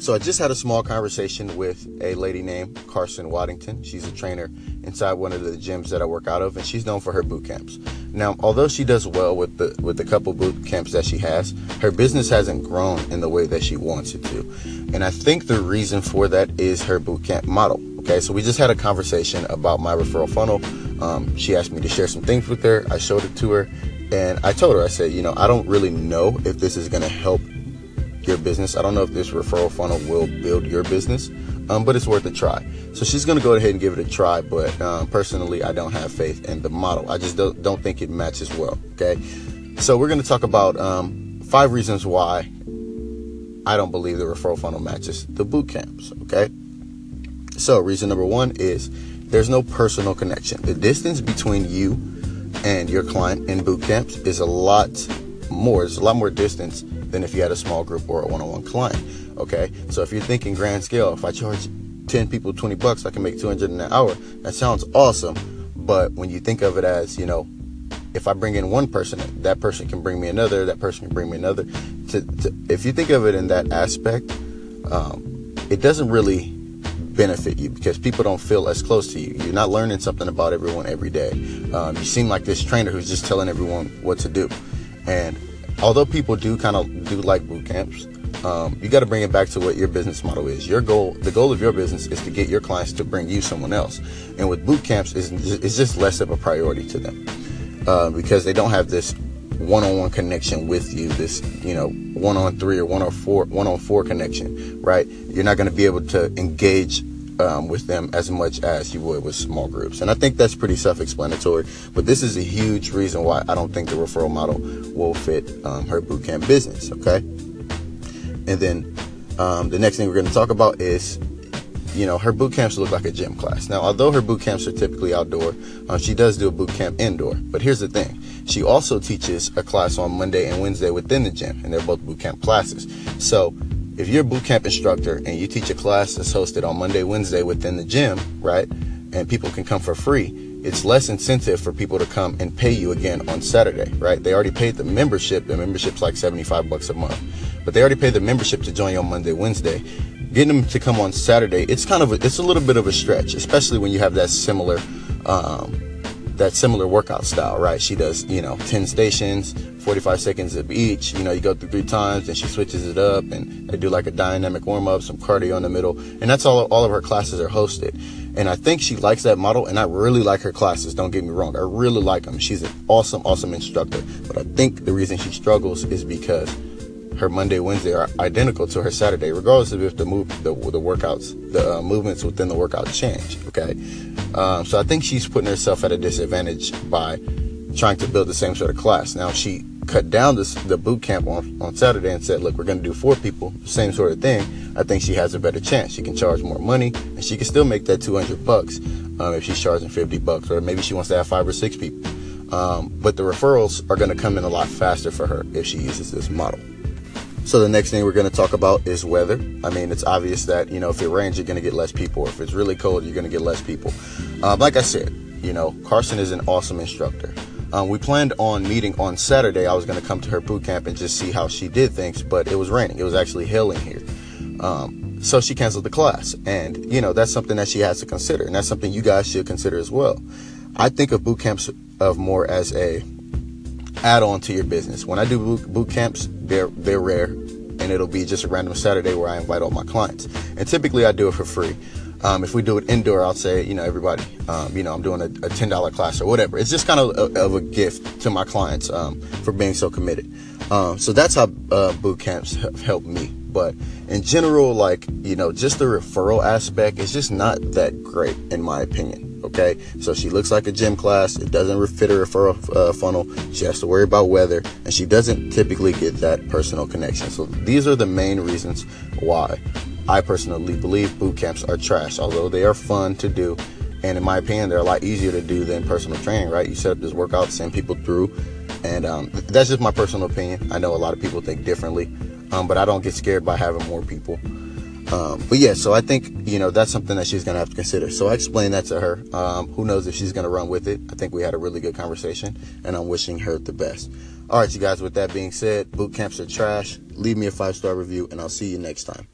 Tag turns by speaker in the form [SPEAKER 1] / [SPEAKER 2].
[SPEAKER 1] So I just had a small conversation with a lady named Carson Waddington. She's a trainer inside one of the gyms that I work out of, and she's known for her boot camps. Now, although she does well with the with the couple boot camps that she has, her business hasn't grown in the way that she wants it to. And I think the reason for that is her boot camp model. Okay, so we just had a conversation about my referral funnel. Um, she asked me to share some things with her. I showed it to her, and I told her, I said, you know, I don't really know if this is going to help your business. I don't know if this referral funnel will build your business, um, but it's worth a try. So she's going to go ahead and give it a try. But um, personally, I don't have faith in the model. I just don't, don't think it matches well. Okay. So we're going to talk about um, five reasons why I don't believe the referral funnel matches the boot camps. Okay. So reason number one is there's no personal connection. The distance between you and your client in boot camps is a lot more. There's a lot more distance than if you had a small group or a one-on-one client. Okay, so if you're thinking grand scale, if I charge 10 people 20 bucks, I can make 200 in an hour. That sounds awesome, but when you think of it as, you know, if I bring in one person, that person can bring me another, that person can bring me another. To, to if you think of it in that aspect, um, it doesn't really benefit you because people don't feel as close to you. You're not learning something about everyone every day. Um, you seem like this trainer who's just telling everyone what to do. And although people do kind of do like boot camps, um, you got to bring it back to what your business model is. Your goal, the goal of your business is to get your clients to bring you someone else. And with boot camps, is it's just less of a priority to them uh, because they don't have this one-on-one connection with you. This, you know, one-on-three or one-on-four, one-on-four connection, right? You're not going to be able to engage um, with them as much as you would with small groups. And I think that's pretty self explanatory. But this is a huge reason why I don't think the referral model will fit um, her bootcamp business. Okay. And then um, the next thing we're going to talk about is you know, her boot camps look like a gym class. Now, although her boot camps are typically outdoor, um, she does do a boot camp indoor. But here's the thing. She also teaches a class on Monday and Wednesday within the gym, and they're both boot camp classes. So if you're a boot camp instructor and you teach a class that's hosted on Monday, Wednesday within the gym, right, and people can come for free, it's less incentive for people to come and pay you again on Saturday, right? They already paid the membership. The membership's like 75 bucks a month, but they already paid the membership to join you on Monday, Wednesday. Getting them to come on Saturday, it's kind of a, it's a little bit of a stretch, especially when you have that similar um, that similar workout style, right? She does, you know, 10 stations, 45 seconds of each. You know, you go through three times, and she switches it up, and they do like a dynamic warm up, some cardio in the middle, and that's all. All of her classes are hosted, and I think she likes that model, and I really like her classes. Don't get me wrong, I really like them. She's an awesome, awesome instructor, but I think the reason she struggles is because her Monday, Wednesday are identical to her Saturday, regardless of if the move, the, the workouts, the uh, movements within the workout change. Okay, um, so I think she's putting herself at a disadvantage by trying to build the same sort of class. Now she cut down this, the boot camp on, on Saturday and said, look, we're going to do four people, same sort of thing. I think she has a better chance. She can charge more money and she can still make that 200 bucks um, if she's charging 50 bucks, or maybe she wants to have five or six people. Um, but the referrals are going to come in a lot faster for her if she uses this model. So the next thing we're going to talk about is weather. I mean, it's obvious that you know if it rains, you're going to get less people. If it's really cold, you're going to get less people. Um, like I said, you know, Carson is an awesome instructor. Um, we planned on meeting on Saturday. I was going to come to her boot camp and just see how she did things, but it was raining. It was actually hailing here. Um, so she canceled the class. And, you know, that's something that she has to consider. And that's something you guys should consider as well. I think of boot camps of more as a add on to your business. When I do boot camps, they're they're rare, and it'll be just a random Saturday where I invite all my clients. And typically, I do it for free. Um, if we do it indoor, I'll say, you know, everybody, um, you know, I'm doing a, a $10 class or whatever. It's just kind of a, of a gift to my clients um, for being so committed. Um, so that's how uh, boot camps have helped me. But in general, like, you know, just the referral aspect is just not that great, in my opinion. Okay, so she looks like a gym class. It doesn't fit her referral uh, funnel. She has to worry about weather, and she doesn't typically get that personal connection. So these are the main reasons why I personally believe boot camps are trash. Although they are fun to do, and in my opinion, they're a lot easier to do than personal training. Right? You set up this workout, send people through, and um, that's just my personal opinion. I know a lot of people think differently, um, but I don't get scared by having more people. Um, but yeah, so I think, you know, that's something that she's going to have to consider. So I explained that to her. Um, who knows if she's going to run with it. I think we had a really good conversation and I'm wishing her the best. All right, you guys, with that being said, boot camps are trash. Leave me a five star review and I'll see you next time.